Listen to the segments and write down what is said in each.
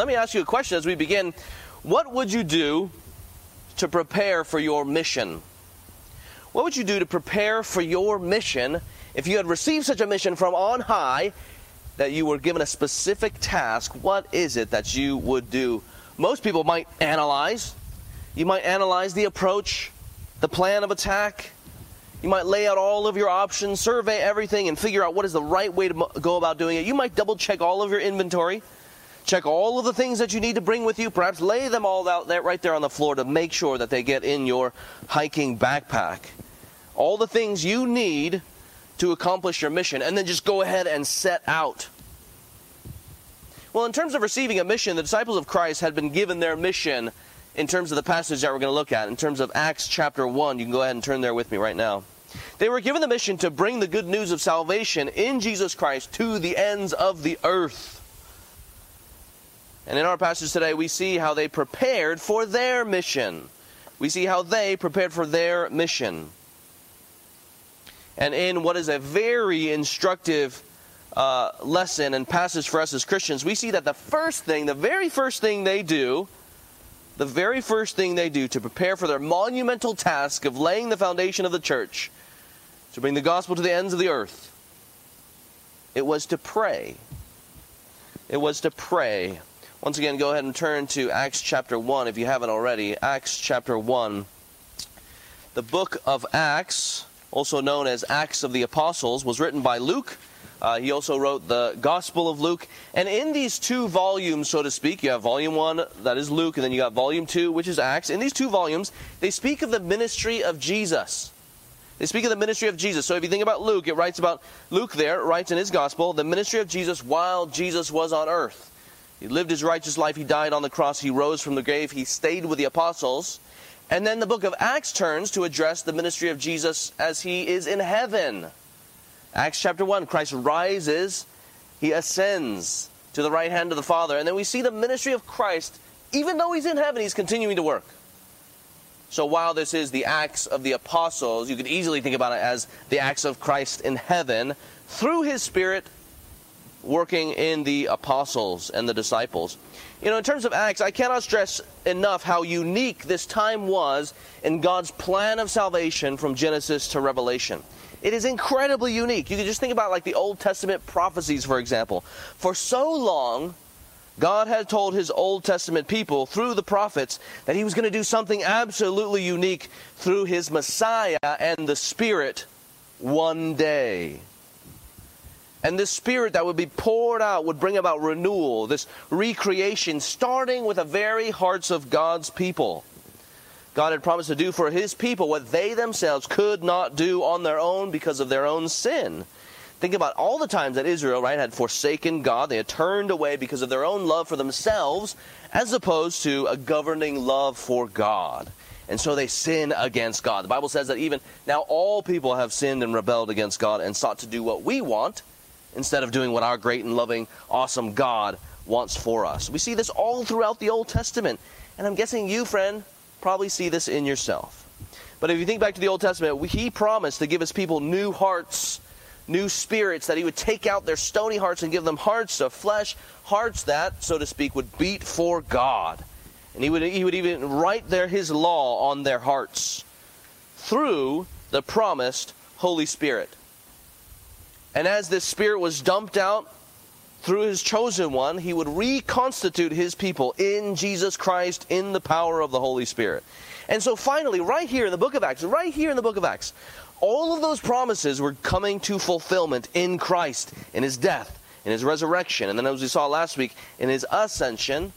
Let me ask you a question as we begin. What would you do to prepare for your mission? What would you do to prepare for your mission if you had received such a mission from on high that you were given a specific task? What is it that you would do? Most people might analyze. You might analyze the approach, the plan of attack. You might lay out all of your options, survey everything, and figure out what is the right way to go about doing it. You might double check all of your inventory. Check all of the things that you need to bring with you. Perhaps lay them all out there right there on the floor to make sure that they get in your hiking backpack. All the things you need to accomplish your mission, and then just go ahead and set out. Well, in terms of receiving a mission, the disciples of Christ had been given their mission in terms of the passage that we're going to look at, in terms of Acts chapter 1. You can go ahead and turn there with me right now. They were given the mission to bring the good news of salvation in Jesus Christ to the ends of the earth. And in our passage today, we see how they prepared for their mission. We see how they prepared for their mission. And in what is a very instructive uh, lesson and passage for us as Christians, we see that the first thing, the very first thing they do, the very first thing they do to prepare for their monumental task of laying the foundation of the church, to bring the gospel to the ends of the earth, it was to pray. It was to pray. Once again, go ahead and turn to Acts chapter 1 if you haven't already. Acts chapter 1. The book of Acts, also known as Acts of the Apostles, was written by Luke. Uh, he also wrote the Gospel of Luke. And in these two volumes, so to speak, you have volume 1, that is Luke, and then you got volume 2, which is Acts. In these two volumes, they speak of the ministry of Jesus. They speak of the ministry of Jesus. So if you think about Luke, it writes about Luke there, writes in his gospel, the ministry of Jesus while Jesus was on earth. He lived his righteous life. He died on the cross. He rose from the grave. He stayed with the apostles. And then the book of Acts turns to address the ministry of Jesus as he is in heaven. Acts chapter 1 Christ rises, he ascends to the right hand of the Father. And then we see the ministry of Christ, even though he's in heaven, he's continuing to work. So while this is the Acts of the Apostles, you could easily think about it as the Acts of Christ in heaven through his Spirit working in the apostles and the disciples. You know, in terms of Acts, I cannot stress enough how unique this time was in God's plan of salvation from Genesis to Revelation. It is incredibly unique. You can just think about like the Old Testament prophecies, for example. For so long, God had told his Old Testament people through the prophets that he was going to do something absolutely unique through his Messiah and the Spirit one day. And this spirit that would be poured out would bring about renewal, this recreation, starting with the very hearts of God's people. God had promised to do for his people what they themselves could not do on their own because of their own sin. Think about all the times that Israel, right, had forsaken God. They had turned away because of their own love for themselves, as opposed to a governing love for God. And so they sin against God. The Bible says that even now all people have sinned and rebelled against God and sought to do what we want instead of doing what our great and loving, awesome God wants for us. We see this all throughout the Old Testament. And I'm guessing you, friend, probably see this in yourself. But if you think back to the Old Testament, he promised to give his people new hearts, new spirits, that he would take out their stony hearts and give them hearts of flesh, hearts that, so to speak, would beat for God. And he would, he would even write there his law on their hearts through the promised Holy Spirit. And as this Spirit was dumped out through his chosen one, he would reconstitute his people in Jesus Christ in the power of the Holy Spirit. And so finally, right here in the book of Acts, right here in the book of Acts, all of those promises were coming to fulfillment in Christ, in his death, in his resurrection, and then as we saw last week, in his ascension.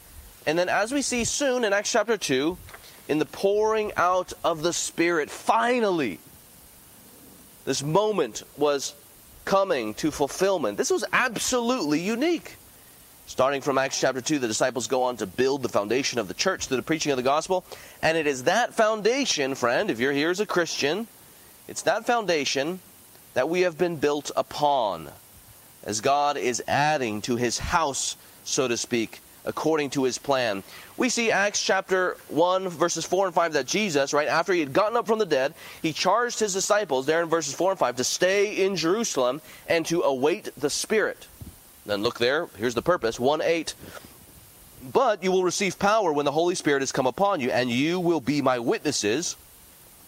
And then as we see soon in Acts chapter 2, in the pouring out of the Spirit, finally, this moment was coming to fulfillment. This was absolutely unique. Starting from Acts chapter 2, the disciples go on to build the foundation of the church through the preaching of the gospel. And it is that foundation, friend, if you're here as a Christian, it's that foundation that we have been built upon as God is adding to his house, so to speak, according to his plan. We see Acts chapter 1, verses 4 and 5, that Jesus, right after he had gotten up from the dead, he charged his disciples, there in verses 4 and 5, to stay in Jerusalem and to await the Spirit. Then look there, here's the purpose 1 8. But you will receive power when the Holy Spirit has come upon you, and you will be my witnesses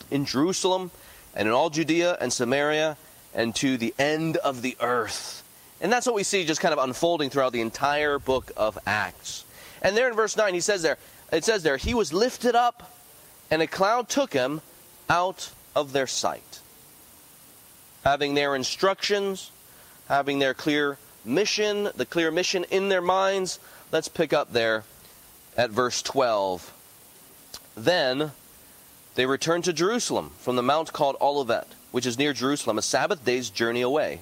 in Jerusalem and in all Judea and Samaria and to the end of the earth. And that's what we see just kind of unfolding throughout the entire book of Acts. And there in verse 9, he says there, it says there, he was lifted up, and a cloud took him out of their sight. Having their instructions, having their clear mission, the clear mission in their minds, let's pick up there at verse 12. Then they returned to Jerusalem from the mount called Olivet, which is near Jerusalem, a Sabbath day's journey away.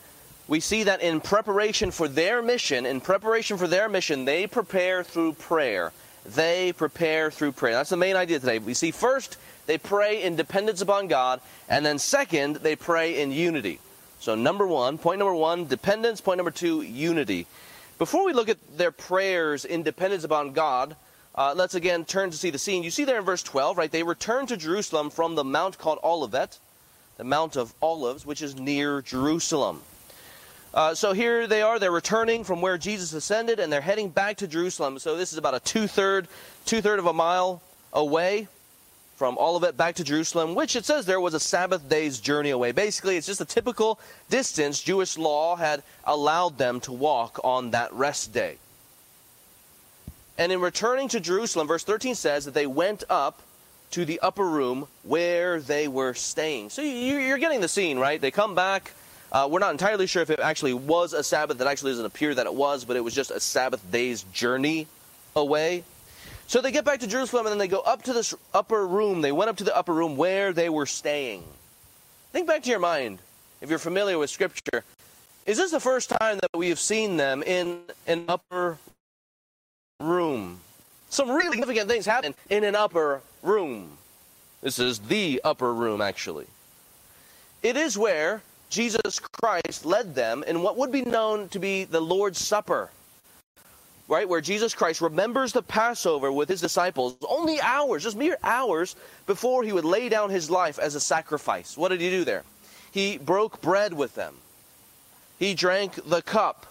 we see that in preparation for their mission, in preparation for their mission, they prepare through prayer. They prepare through prayer. That's the main idea today. We see first, they pray in dependence upon God, and then second, they pray in unity. So, number one, point number one, dependence. Point number two, unity. Before we look at their prayers in dependence upon God, uh, let's again turn to see the scene. You see there in verse 12, right? They returned to Jerusalem from the mount called Olivet the Mount of Olives, which is near Jerusalem. Uh, so here they are. They're returning from where Jesus ascended, and they're heading back to Jerusalem. So this is about a two-third, two-third of a mile away from Olivet back to Jerusalem, which it says there was a Sabbath day's journey away. Basically, it's just a typical distance Jewish law had allowed them to walk on that rest day. And in returning to Jerusalem, verse 13 says that they went up to the upper room where they were staying. So you're getting the scene, right? They come back. Uh, we're not entirely sure if it actually was a Sabbath. It actually doesn't appear that it was, but it was just a Sabbath day's journey away. So they get back to Jerusalem and then they go up to this upper room. They went up to the upper room where they were staying. Think back to your mind, if you're familiar with Scripture. Is this the first time that we have seen them in an upper room? Some really significant things happen in an upper room. This is the upper room, actually. It is where Jesus Christ led them in what would be known to be the Lord's Supper, right? Where Jesus Christ remembers the Passover with his disciples only hours, just mere hours, before he would lay down his life as a sacrifice. What did he do there? He broke bread with them, he drank the cup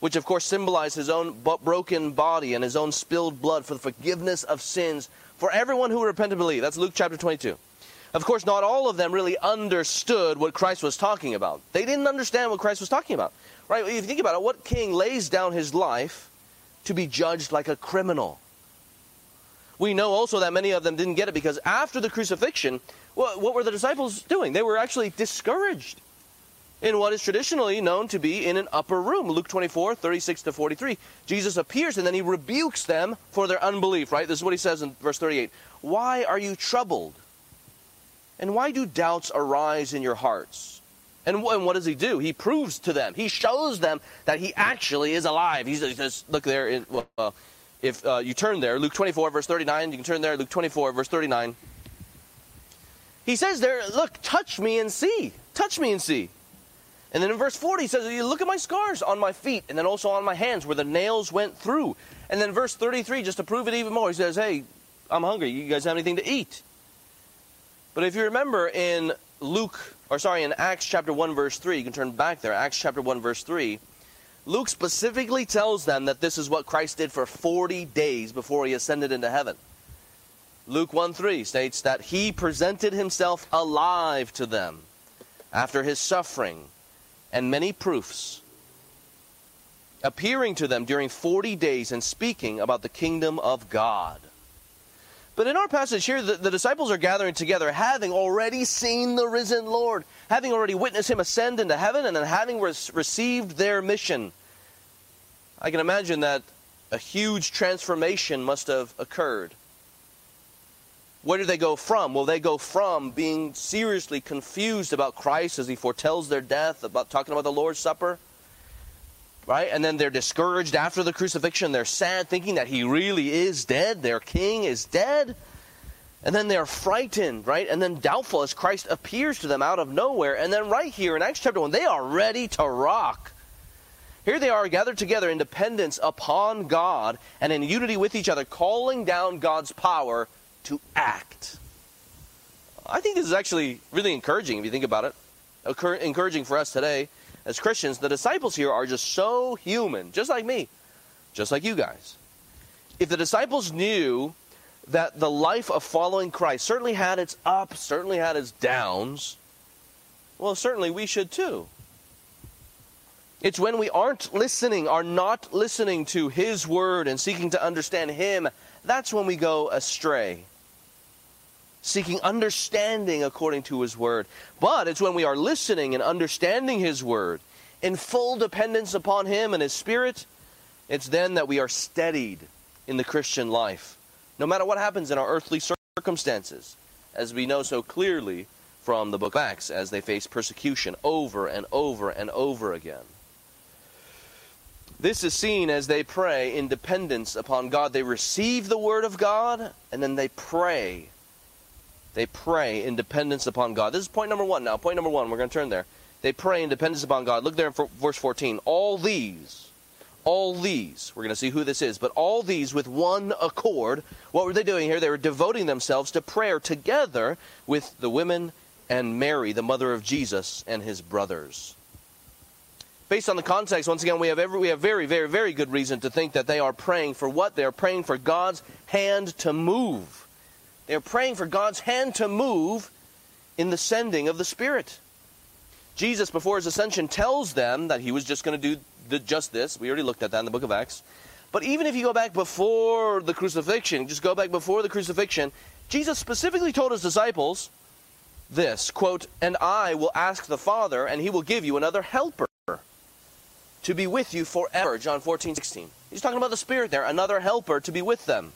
which of course symbolized his own broken body and his own spilled blood for the forgiveness of sins for everyone who repent and believe. That's Luke chapter 22. Of course, not all of them really understood what Christ was talking about. They didn't understand what Christ was talking about. Right? If you think about it, what king lays down his life to be judged like a criminal? We know also that many of them didn't get it because after the crucifixion, what were the disciples doing? They were actually discouraged in what is traditionally known to be in an upper room. Luke 24, 36 to 43. Jesus appears and then he rebukes them for their unbelief, right? This is what he says in verse 38. Why are you troubled? And why do doubts arise in your hearts? And, and what does he do? He proves to them. He shows them that he actually is alive. He says, look there. In, well, if uh, you turn there, Luke 24, verse 39, you can turn there, Luke 24, verse 39. He says there, look, touch me and see. Touch me and see. And then in verse 40, he says, You look at my scars on my feet, and then also on my hands where the nails went through. And then verse 33, just to prove it even more, he says, Hey, I'm hungry. You guys have anything to eat? But if you remember in Luke, or sorry, in Acts chapter 1, verse 3, you can turn back there, Acts chapter 1, verse 3. Luke specifically tells them that this is what Christ did for 40 days before he ascended into heaven. Luke 1 3 states that he presented himself alive to them after his suffering and many proofs, appearing to them during 40 days and speaking about the kingdom of God. But in our passage here, the, the, disciples are gathering together, having already seen the risen Lord, having already witnessed him ascend into heaven, and then having received their mission. I can imagine that a huge transformation must have occurred. Where do they go from? Well, they go from being seriously confused about Christ as he foretells their death, about talking about the Lord's Supper, right? And then they're discouraged after the crucifixion. They're sad, thinking that he really is dead. Their king is dead. And then they're frightened, right? And then doubtful as Christ appears to them out of nowhere. And then right here in Acts chapter 1, they are ready to rock. Here they are gathered together in dependence upon God and in unity with each other, calling down God's power to act. I think this is actually really encouraging if you think about it. Encouraging for us today as Christians. The disciples here are just so human, just like me, just like you guys. If the disciples knew that the life of following Christ certainly had its ups, certainly had its downs, well, certainly we should too. It's when we aren't listening, are not listening to His Word and seeking to understand Him, that's when we go astray. Seeking understanding according to His Word. But it's when we are listening and understanding His Word in full dependence upon Him and His Spirit, it's then that we are steadied in the Christian life no matter what happens in our earthly circumstances, as we know so clearly from the book of Acts, as they face persecution over and over and over again. This is seen as they pray in dependence upon God. They receive the word of God, and then they pray. They pray in dependence upon God. This is point number one now. Point number one, we're going to turn there. They pray in dependence upon God. Look there in verse 14. All these all these, we're going to see who this is, but all these with one accord, what were they doing here? They were devoting themselves to prayer together with the women and Mary, the mother of Jesus, and his brothers. Based on the context, once again, we have, every, we have very, very, very good reason to think that they are praying for what? They are praying for God's hand to move. They are praying for God's hand to move in the sending of the Spirit. Jesus, before his ascension, tells them that he was just going to do the, just this. We already looked at that in the book of Acts. But even if you go back before the crucifixion, just go back before the crucifixion, Jesus specifically told his disciples this quote, And I will ask the Father, and he will give you another helper to be with you forever. John 14, 16. He's talking about the Spirit there, another helper to be with them.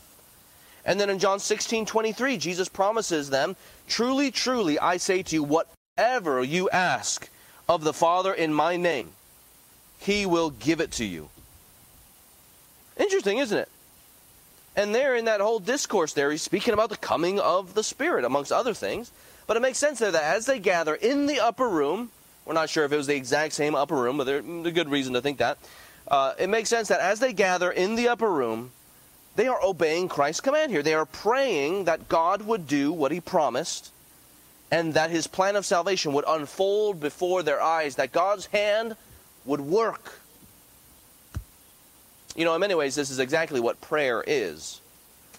And then in John 16, 23, Jesus promises them, Truly, truly, I say to you, whatever you ask of the Father in my name, he will give it to you. Interesting, isn't it? And there in that whole discourse there, he's speaking about the coming of the Spirit, amongst other things. But it makes sense there that as they gather in the upper room, we're not sure if it was the exact same upper room, but there's a good reason to think that. Uh, it makes sense that as they gather in the upper room, they are obeying Christ's command here. They are praying that God would do what he promised and that his plan of salvation would unfold before their eyes, that God's hand would work. You know, in many ways, this is exactly what prayer is.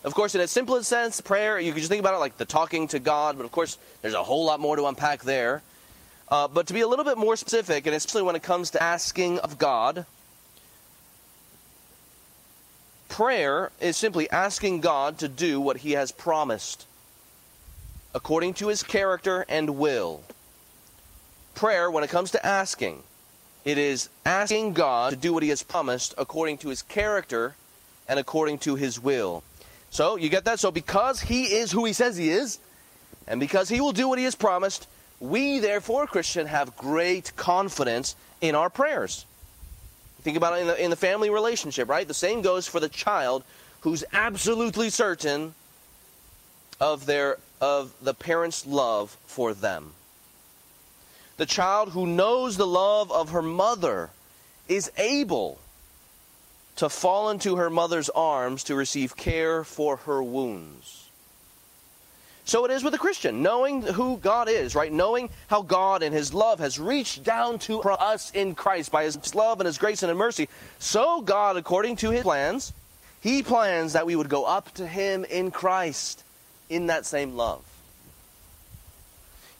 Of course, in its simplest sense, prayer, you can just think about it like the talking to God, but of course, there's a whole lot more to unpack there. Uh, but to be a little bit more specific, and especially when it comes to asking of God, prayer is simply asking God to do what He has promised according to His character and will. Prayer, when it comes to asking, it is asking God to do what He has promised according to His character and according to His will. So, you get that? So, because He is who He says He is, and because He will do what He has promised, we, therefore, Christian, have great confidence in our prayers. Think about it in the, in the family relationship, right? The same goes for the child who's absolutely certain of their of the parents' love for them. The child who knows the love of her mother is able to fall into her mother's arms to receive care for her wounds. So it is with a Christian, knowing who God is, right? Knowing how God and His love has reached down to us in Christ by His love and His grace and His mercy. So God, according to His plans, He plans that we would go up to Him in Christ in that same love.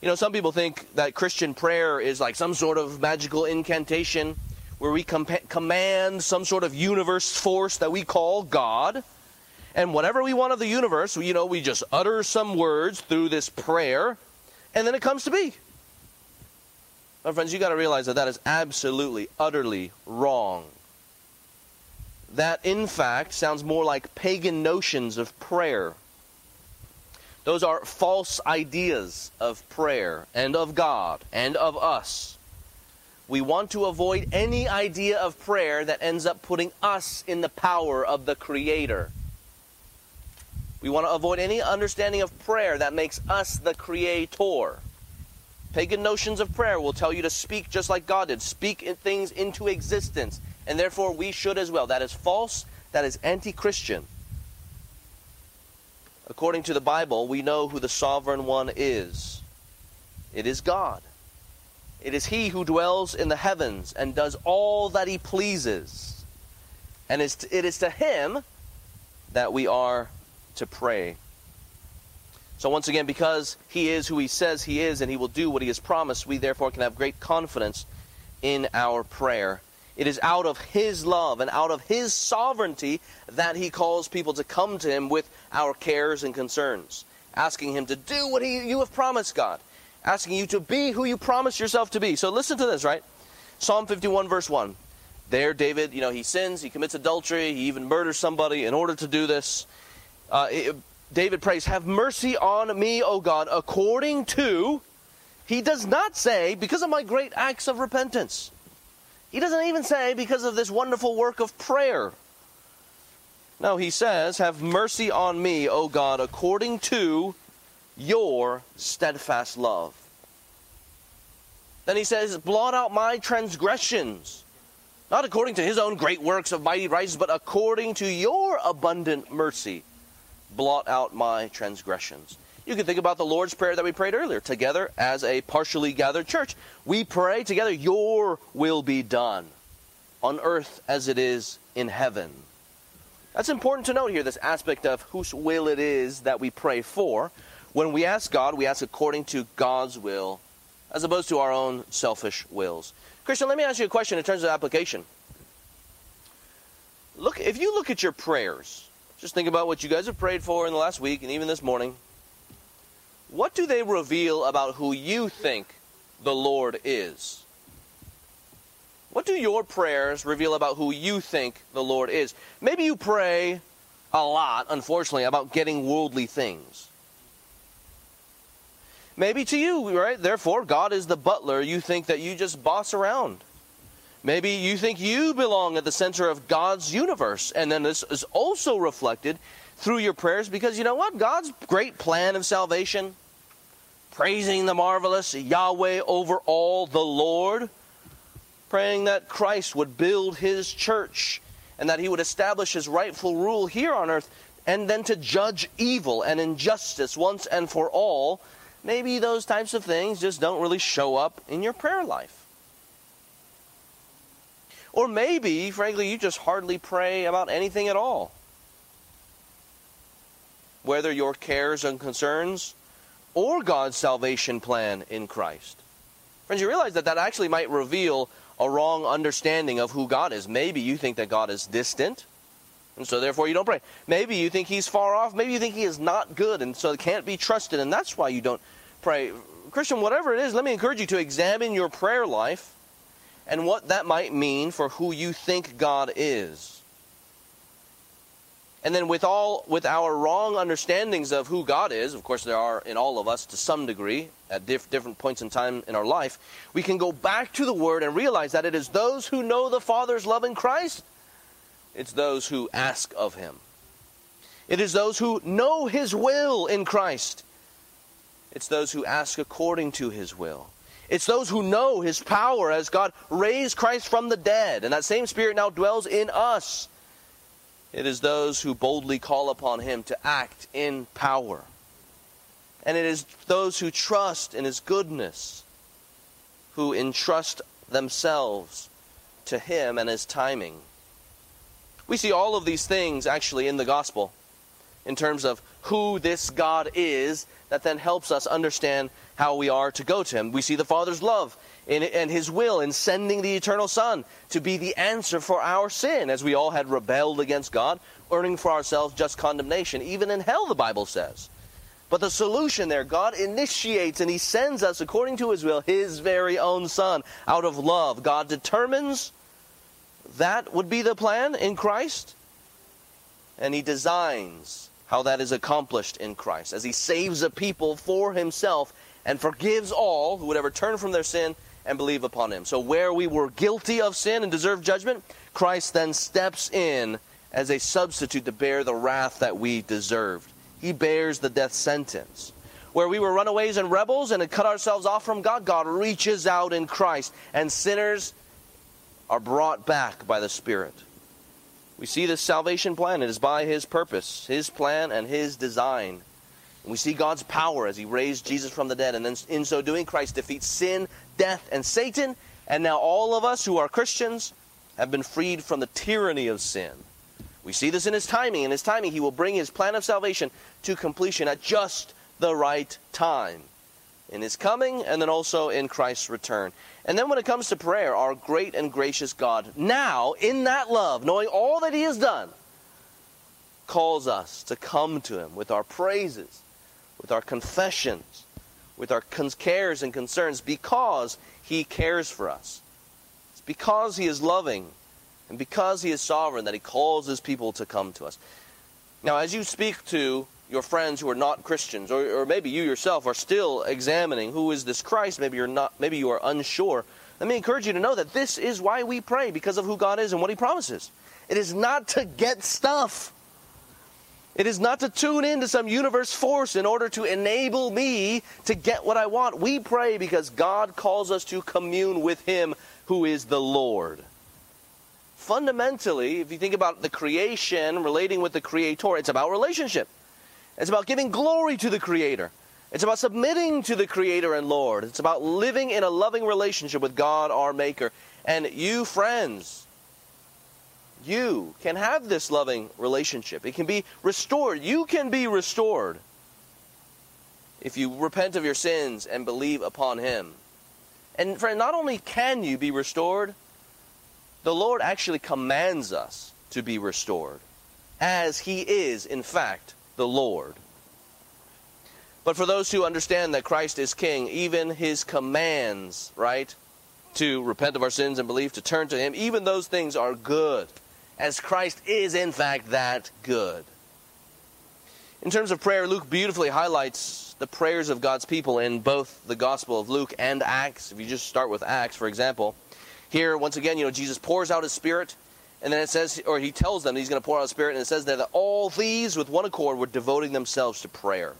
You know, some people think that Christian prayer is like some sort of magical incantation where we com- command some sort of universe force that we call God. And whatever we want of the universe, you know, we just utter some words through this prayer, and then it comes to be. My friends, you got to realize that that is absolutely, utterly wrong. That, in fact, sounds more like pagan notions of prayer. Those are false ideas of prayer and of God and of us. We want to avoid any idea of prayer that ends up putting us in the power of the Creator. We want to avoid any understanding of prayer that makes us the creator. Pagan notions of prayer will tell you to speak just like God did, speak things into existence, and therefore we should as well. That is false, that is anti Christian. According to the Bible, we know who the sovereign one is it is God. It is He who dwells in the heavens and does all that He pleases. And it is to Him that we are to pray. So, once again, because He is who He says He is and He will do what He has promised, we therefore can have great confidence in our prayer. It is out of His love and out of His sovereignty that He calls people to come to Him with our cares and concerns, asking Him to do what he, you have promised, God, asking you to be who you promised yourself to be. So listen to this, right? Psalm 51, verse 1. There, David, you know, he sins, he commits adultery, he even murders somebody in order to do this. Uh, it, David prays, Have mercy on me, O God, according to. He does not say, because of my great acts of repentance. He doesn't even say because of this wonderful work of prayer. No, he says, Have mercy on me, O God, according to your steadfast love. Then he says, Blot out my transgressions, not according to his own great works of mighty righteousness, but according to your abundant mercy. Blot out my transgressions. You can think about the Lord's Prayer that we prayed earlier, together as a partially gathered church. We pray together, Your will be done on earth as it is in heaven. That's important to note here, this aspect of whose will it is that we pray for. When we ask God, we ask according to God's will, as opposed to our own selfish wills. Christian, let me ask you a question in terms of application. Look, if you look at your prayers, just think about what you guys have prayed for in the last week and even this morning. What do they reveal about who you think the Lord is? What do your prayers reveal about who you think the Lord is? Maybe you pray a lot, unfortunately, about getting worldly things. Maybe to you, right? Therefore, God is the butler. You think that you just boss around. Maybe you think you belong at the center of God's universe. And then this is also reflected through your prayers because you know what? God's great plan of salvation praising the marvelous Yahweh over all, the Lord, praying that Christ would build his church and that he would establish his rightful rule here on earth, and then to judge evil and injustice once and for all. Maybe those types of things just don't really show up in your prayer life. Or maybe, frankly, you just hardly pray about anything at all. Whether your cares and concerns or God's salvation plan in Christ. Friends, you realize that that actually might reveal a wrong understanding of who God is. Maybe you think that God is distant, and so therefore you don't pray. Maybe you think He's far off. Maybe you think He is not good, and so can't be trusted, and that's why you don't pray. Christian, whatever it is, let me encourage you to examine your prayer life and what that might mean for who you think God is. And then with all with our wrong understandings of who God is, of course there are in all of us to some degree at diff- different points in time in our life, we can go back to the word and realize that it is those who know the Father's love in Christ, it's those who ask of him. It is those who know his will in Christ. It's those who ask according to his will. It's those who know his power as God raised Christ from the dead, and that same spirit now dwells in us. It is those who boldly call upon him to act in power. And it is those who trust in his goodness, who entrust themselves to him and his timing. We see all of these things actually in the gospel in terms of who this God is that then helps us understand how we are to go to him. We see the Father's love and his will in sending the eternal Son to be the answer for our sin, as we all had rebelled against God, earning for ourselves just condemnation. Even in hell, the Bible says. But the solution there, God initiates and he sends us, according to his will, his very own Son out of love. God determines that would be the plan in Christ, and he designs how that is accomplished in Christ as he saves a people for himself and forgives all who would ever turn from their sin and believe upon him. So, where we were guilty of sin and deserved judgment, Christ then steps in as a substitute to bear the wrath that we deserved. he bears the death sentence. Where we were runaways and rebels and had cut ourselves off from God, God reaches out in Christ, and sinners are brought back by the Spirit. We see this salvation plan. It is by His purpose, His plan, and His design. And we see God's power as He raised Jesus from the dead. And then in so doing, Christ defeats sin, death, and Satan. And now all of us who are Christians have been freed from the tyranny of sin. We see this in His timing. In His timing, He will bring His plan of salvation to completion at just the right time. In His coming, and then also in Christ's return. And then when it comes to prayer, our great and gracious God, now, in that love, knowing all that He has done, calls us to come to Him with our praises, with our confessions, with our cares and concerns, because He cares for us. It's because He is loving and because He is sovereign that He calls His people to come to us. Now, as you speak to your friends who are not Christians, or, or maybe you yourself are still examining who is this Christ, maybe you're not, maybe you are unsure. Let me encourage you to know that this is why we pray, because of who God is and what He promises. It is not to get stuff. It is not to tune into some universe force in order to enable me to get what I want. We pray because God calls us to commune with Him who is the Lord. Fundamentally, if you think about the creation relating with the Creator, it's about relationship. It's about giving glory to the Creator. It's about submitting to the Creator and Lord. It's about living in a loving relationship with God, our Maker. And you, friends, you can have this loving relationship. It can be restored. You can be restored if you repent of your sins and believe upon Him. And friend, not only can you be restored, the Lord actually commands us to be restored, as He is, in fact, the Lord. But for those who understand that Christ is King, even his commands, right, to repent of our sins and believe, to turn to him, even those things are good, as Christ is, in fact, that good. In terms of prayer, Luke beautifully highlights the prayers of God's people in both the Gospel of Luke and Acts. If you just start with Acts, for example, here, once again, you know, Jesus pours out his Spirit and then it says, or he tells them he's going to pour out his spirit, and it says that all these with one accord were devoting themselves to prayer.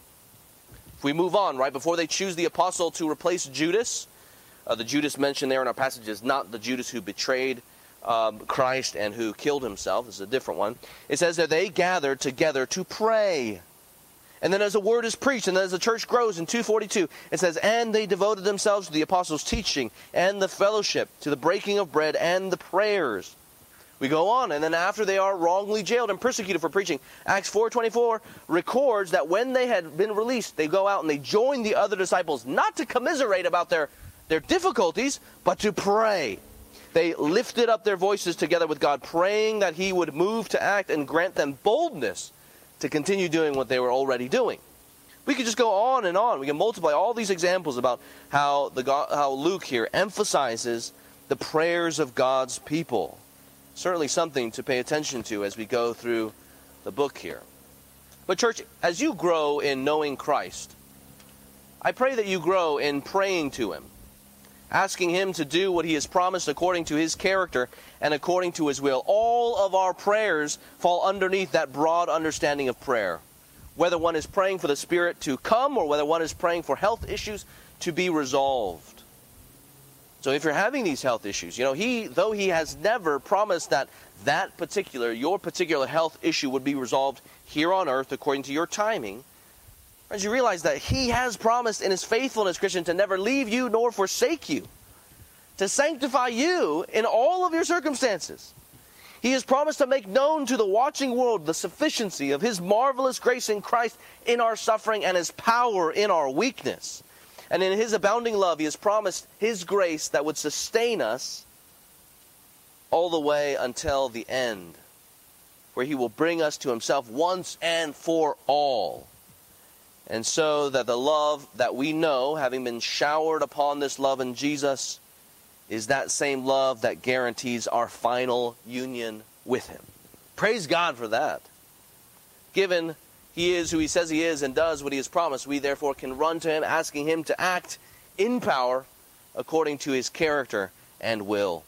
If we move on, right before they choose the apostle to replace Judas, uh, the Judas mentioned there in our passage is not the Judas who betrayed um, Christ and who killed himself. This is a different one. It says that they gathered together to pray. And then as a word is preached, and as the church grows in 242, it says, And they devoted themselves to the apostles' teaching and the fellowship, to the breaking of bread and the prayers. We go on, and then after they are wrongly jailed and persecuted for preaching, Acts 4.24 records that when they had been released, they go out and they join the other disciples, not to commiserate about their, their difficulties, but to pray. They lifted up their voices together with God, praying that He would move to act and grant them boldness to continue doing what they were already doing. We could just go on and on. We can multiply all these examples about how, the, how Luke here emphasizes the prayers of God's people certainly something to pay attention to as we go through the book here. But, church, as you grow in knowing Christ, I pray that you grow in praying to Him, asking Him to do what He has promised according to His character and according to His will. All of our prayers fall underneath that broad understanding of prayer. Whether one is praying for the Spirit to come or whether one is praying for health issues to be resolved. So if you're having these health issues, you know, he though he has never promised that that particular your particular health issue would be resolved here on earth according to your timing, you realize that he has promised in his faithfulness, Christian, to never leave you nor forsake you, to sanctify you in all of your circumstances. He has promised to make known to the watching world the sufficiency of his marvelous grace in Christ in our suffering and his power in our weakness. And in his abounding love, he has promised his grace that would sustain us all the way until the end, where he will bring us to himself once and for all. And so that the love that we know, having been showered upon this love in Jesus, is that same love that guarantees our final union with him. Praise God for that. Given he is who he says he is and does what he has promised. We therefore can run to him, asking him to act in power according to his character and will.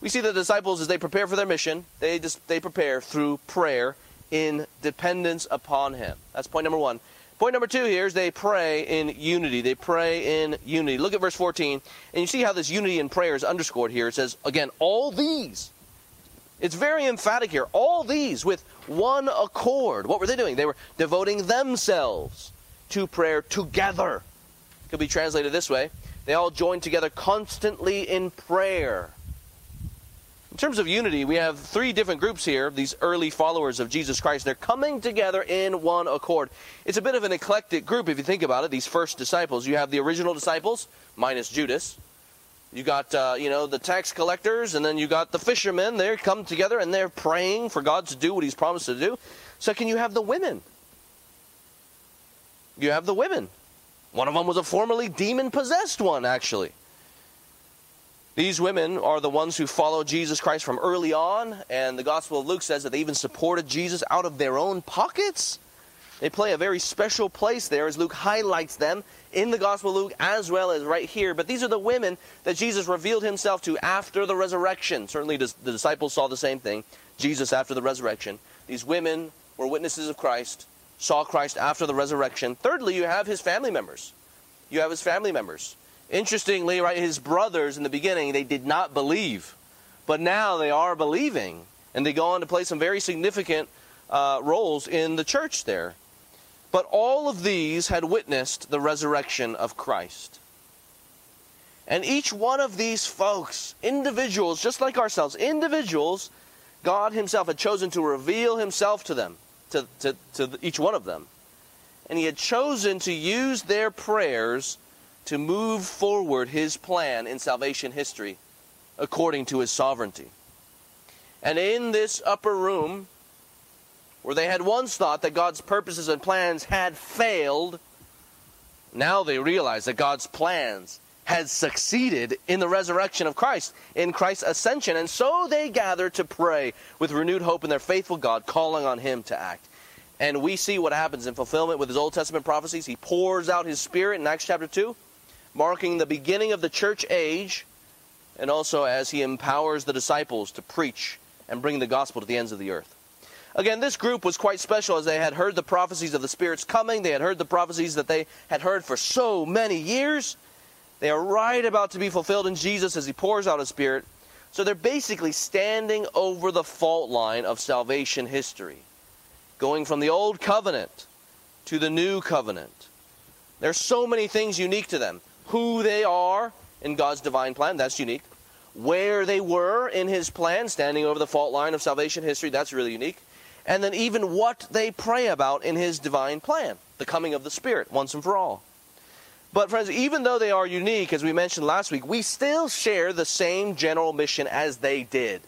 We see the disciples as they prepare for their mission, they just they prepare through prayer in dependence upon Him. That's point number one. Point number two here is they pray in unity. They pray in unity. Look at verse 14, and you see how this unity in prayer is underscored here. It says, again, all these. It's very emphatic here. All these with one accord. What were they doing? They were devoting themselves to prayer together. Could be translated this way they all joined together constantly in prayer. In terms of unity, we have three different groups here, these early followers of Jesus Christ. They're coming together in one accord. It's a bit of an eclectic group if you think about it, these first disciples. You have the original disciples, minus Judas. You got, uh, you know, the tax collectors, and then you got the fishermen. They come together and they're praying for God to do what He's promised to do. Second, you have the women. You have the women. One of them was a formerly demon possessed one, actually. These women are the ones who followed Jesus Christ from early on, and the Gospel of Luke says that they even supported Jesus out of their own pockets. They play a very special place there as Luke highlights them in the Gospel of Luke as well as right here. But these are the women that Jesus revealed himself to after the resurrection. Certainly the disciples saw the same thing. Jesus after the resurrection. These women were witnesses of Christ saw Christ after the resurrection. Thirdly, you have his family members. You have his family members. Interestingly, right, his brothers in the beginning, they did not believe. But now they are believing. And they go on to play some very significant uh, roles in the church there. But all of these had witnessed the resurrection of Christ. And each one of these folks, individuals, just like ourselves, individuals, God Himself had chosen to reveal Himself to them to, to, to each one of them. And he had chosen to use their prayers to move forward his plan in salvation history according to his sovereignty. And in this upper room, where they had once thought that God's purposes and plans had failed, now they realize that God's plans had succeeded in the resurrection of Christ, in Christ's ascension. And so they gather to pray with renewed hope in their faithful God, calling on Him to act. And we see what happens in fulfillment with his Old Testament prophecies. He pours out his Spirit in Acts chapter 2, marking the beginning of the church age, and also as he empowers the disciples to preach and bring the gospel to the ends of the earth. Again, this group was quite special as they had heard the prophecies of the Spirit's coming. They had heard the prophecies that they had heard for so many years. They are right about to be fulfilled in Jesus as He pours out His Spirit. So they're basically standing over the fault line of salvation history, going from the old covenant to the new covenant. There's so many things unique to them. Who they are in God's divine plan, that's unique. Where they were in His plan, standing over the fault line of salvation history, that's really unique. And then even what they pray about in His divine plan, the coming of the Spirit, once and for all. But, friends, even though they are unique, as we mentioned last week, we still share the same general mission as they did.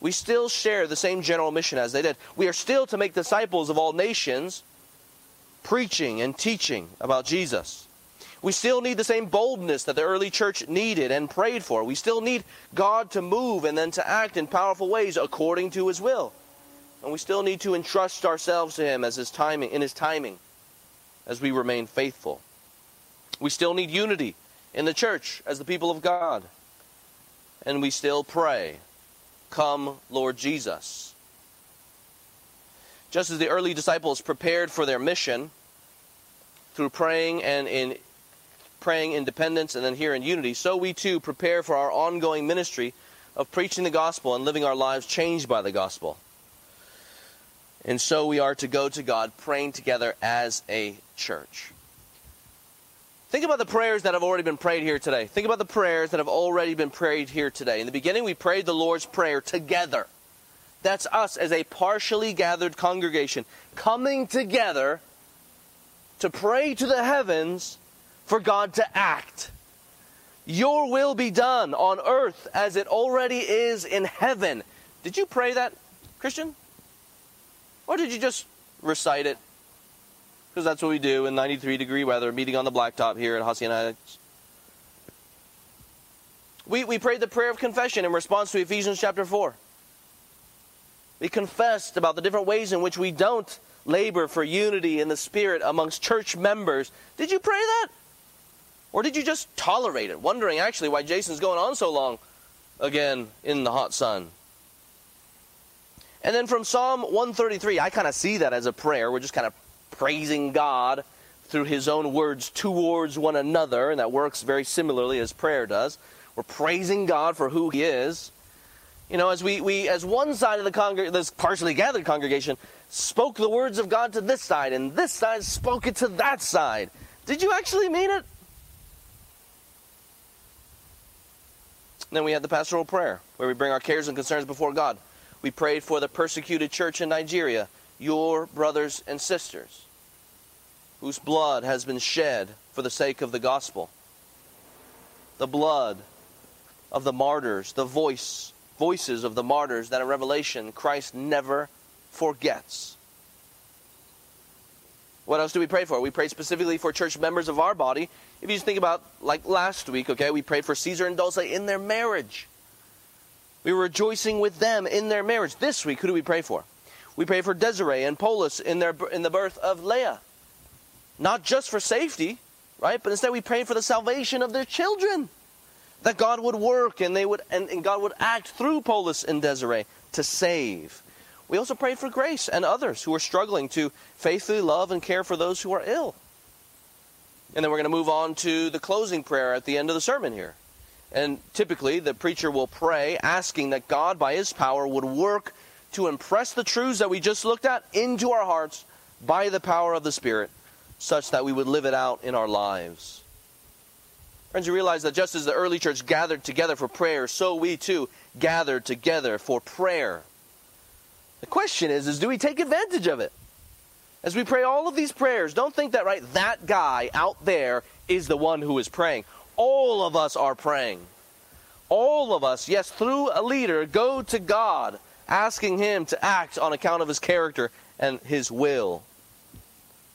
We still share the same general mission as they did. We are still to make disciples of all nations, preaching and teaching about Jesus. We still need the same boldness that the early church needed and prayed for. We still need God to move and then to act in powerful ways according to his will. And we still need to entrust ourselves to him as his timing in his timing as we remain faithful. We still need unity in the church as the people of God. And we still pray, Come, Lord Jesus. Just as the early disciples prepared for their mission through praying and in praying in dependence and then here in unity, so we too prepare for our ongoing ministry of preaching the gospel and living our lives changed by the gospel. And so we are to go to God praying together as a church. Think about the prayers that have already been prayed here today. Think about the prayers that have already been prayed here today. In the beginning, we prayed the Lord's Prayer together. That's us as a partially gathered congregation coming together to pray to the heavens for God to act. Your will be done on earth as it already is in heaven. Did you pray that, Christian? Or did you just recite it because that's what we do in 93 degree weather, meeting on the blacktop here at Hacienda We, we prayed the prayer of confession in response to Ephesians chapter 4. We confessed about the different ways in which we don't labor for unity in the Spirit amongst church members. Did you pray that? Or did you just tolerate it, wondering actually why Jason's going on so long again in the hot sun? And then from Psalm 133, I kind of see that as a prayer. We're just kind of praising God through his own words towards one another, and that works very similarly as prayer does. We're praising God for who he is. You know, as we, we as one side of the congreg- this partially gathered congregation spoke the words of God to this side, and this side spoke it to that side. Did you actually mean it? Then we had the pastoral prayer, where we bring our cares and concerns before God. We prayed for the persecuted church in Nigeria, your brothers and sisters, whose blood has been shed for the sake of the gospel. The blood of the martyrs, the voice, voices of the martyrs that in Revelation Christ never forgets. What else do we pray for? We pray specifically for church members of our body. If you just think about, like last week, okay, we prayed for Caesar and Dulce in their marriage. We were rejoicing with them in their marriage. This week, who do we pray for? We pray for Desiree and Polis in, their, in the birth of Leah. Not just for safety, right? But instead we pray for the salvation of their children. That God would work and they would and, and God would act through Polis and Desiree to save. We also pray for grace and others who are struggling to faithfully love and care for those who are ill. And then we're going to move on to the closing prayer at the end of the sermon here. And typically, the preacher will pray asking that God, by his power, would work to impress the truths that we just looked at into our hearts by the power of the Spirit, such that we would live it out in our lives. Friends, you realize that just as the early church gathered together for prayer, so we too gather together for prayer. The question is, is do we take advantage of it? As we pray all of these prayers, don't think that right that guy out there is the one who is praying. All of us are praying. All of us, yes, through a leader, go to God, asking Him to act on account of His character and His will.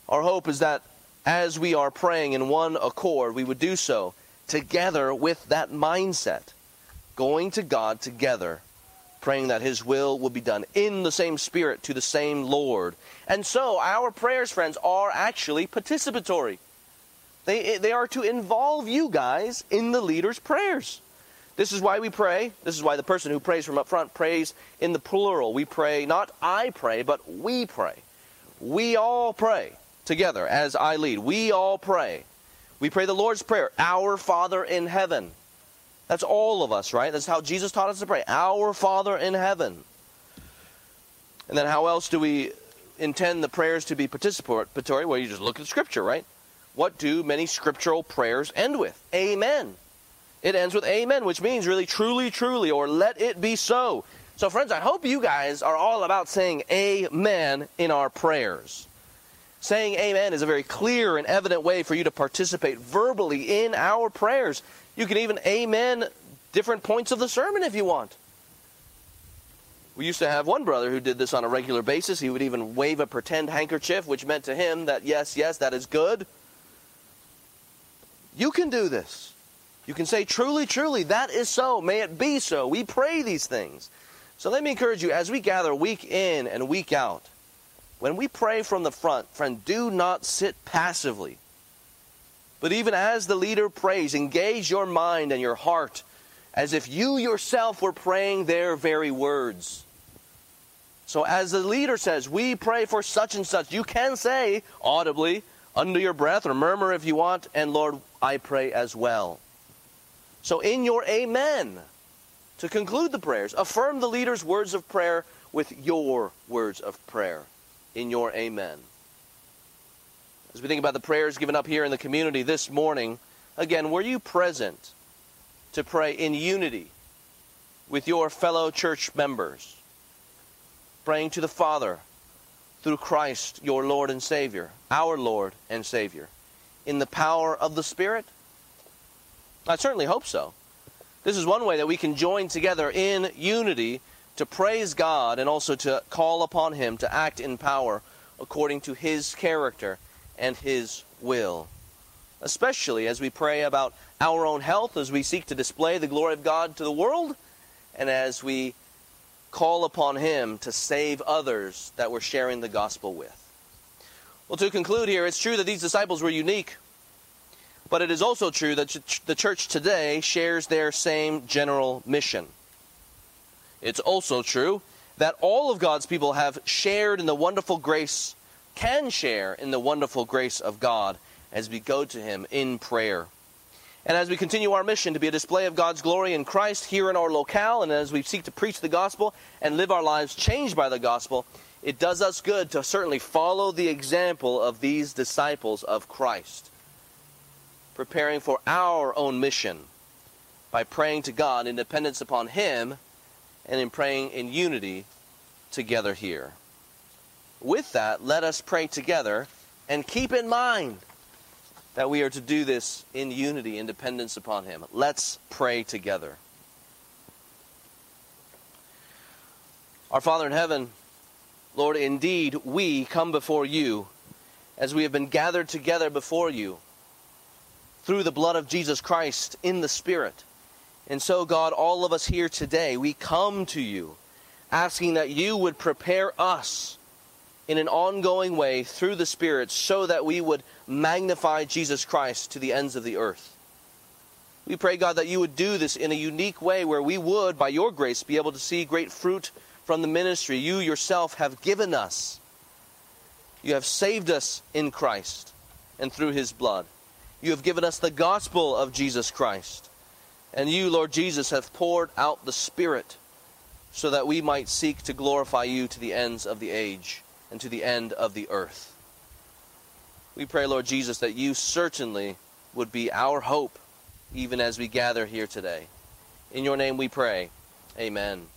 Our hope is that as we are praying in one accord, we would do so together with that mindset, going to God together, praying that His will will be done in the same Spirit to the same Lord. And so, our prayers, friends, are actually participatory. They, they are to involve you guys in the leader's prayers. This is why we pray. This is why the person who prays from up front prays in the plural. We pray, not I pray, but we pray. We all pray together as I lead. We all pray. We pray the Lord's Prayer, Our Father in heaven. That's all of us, right? That's how Jesus taught us to pray. Our Father in heaven. And then how else do we intend the prayers to be participatory? Well, you just look at Scripture, right? what do many scriptural prayers end with? Amen. It ends with amen, which means really, truly, truly, or let it be so. So, friends, I hope you guys are all about saying amen in our prayers. Saying amen is a very clear and evident way for you to participate verbally in our prayers. You can even amen different points of the sermon if you want. We used to have one brother who did this on a regular basis. He would even wave a pretend handkerchief, which meant to him that, yes, yes, that is good. You can do this. You can say, truly, truly, that is so. May it be so. We pray these things. So let me encourage you as we gather week in and week out, when we pray from the front, friend, do not sit passively. But even as the leader prays, engage your mind and your heart as if you yourself were praying their very words. So as the leader says, we pray for such and such, you can say audibly, under your breath or murmur if you want, and Lord, I pray as well. So, in your amen, to conclude the prayers, affirm the leader's words of prayer with your words of prayer in your amen. As we think about the prayers given up here in the community this morning, again, were you present to pray in unity with your fellow church members, praying to the Father through Christ, your Lord and Savior, our Lord and Savior, in the power of the Spirit? I certainly hope so. This is one way that we can join together in unity to praise God and also to call upon Him to act in power according to His character and His will. Especially as we pray about our own health, as we seek to display the glory of God to the world, and as we call upon Him to save others that we're sharing the gospel with. Well, to conclude here, it's true that these disciples were unique, but it is also true that the church today shares their same general mission. It's also true, that all of God's people have shared in the wonderful grace, can share in the wonderful grace of God as we go to Him in prayer. And as we continue our mission to be a display of God's glory in Christ here in our locale, and as we seek to preach the gospel and live our lives changed by the gospel, it does us good to certainly follow the example of these disciples of Christ, preparing for our own mission by praying to God in dependence upon Him and in praying in unity together here. With that, let us pray together and keep in mind that we are to do this in unity, in dependence upon Him. Let's pray together. Our Father in heaven, Lord, indeed we come before you as we have been gathered together before you through the blood of Jesus Christ in the Spirit. And so, God, all of us here today, we come to you asking that you would prepare us in an ongoing way through the Spirit so that we would magnify Jesus Christ to the ends of the earth. We pray, God, that you would do this in a unique way where we would, by your grace, be able to see great fruit from the ministry you yourself have given us. You have saved us in Christ and through his blood. You have given us the gospel of Jesus Christ. And you, Lord Jesus, have poured out the Spirit so that we might seek to glorify you to the ends of the age and to the end of the earth. We pray, Lord Jesus, that you certainly would be our hope even as we gather here today. In your name we pray. Amen.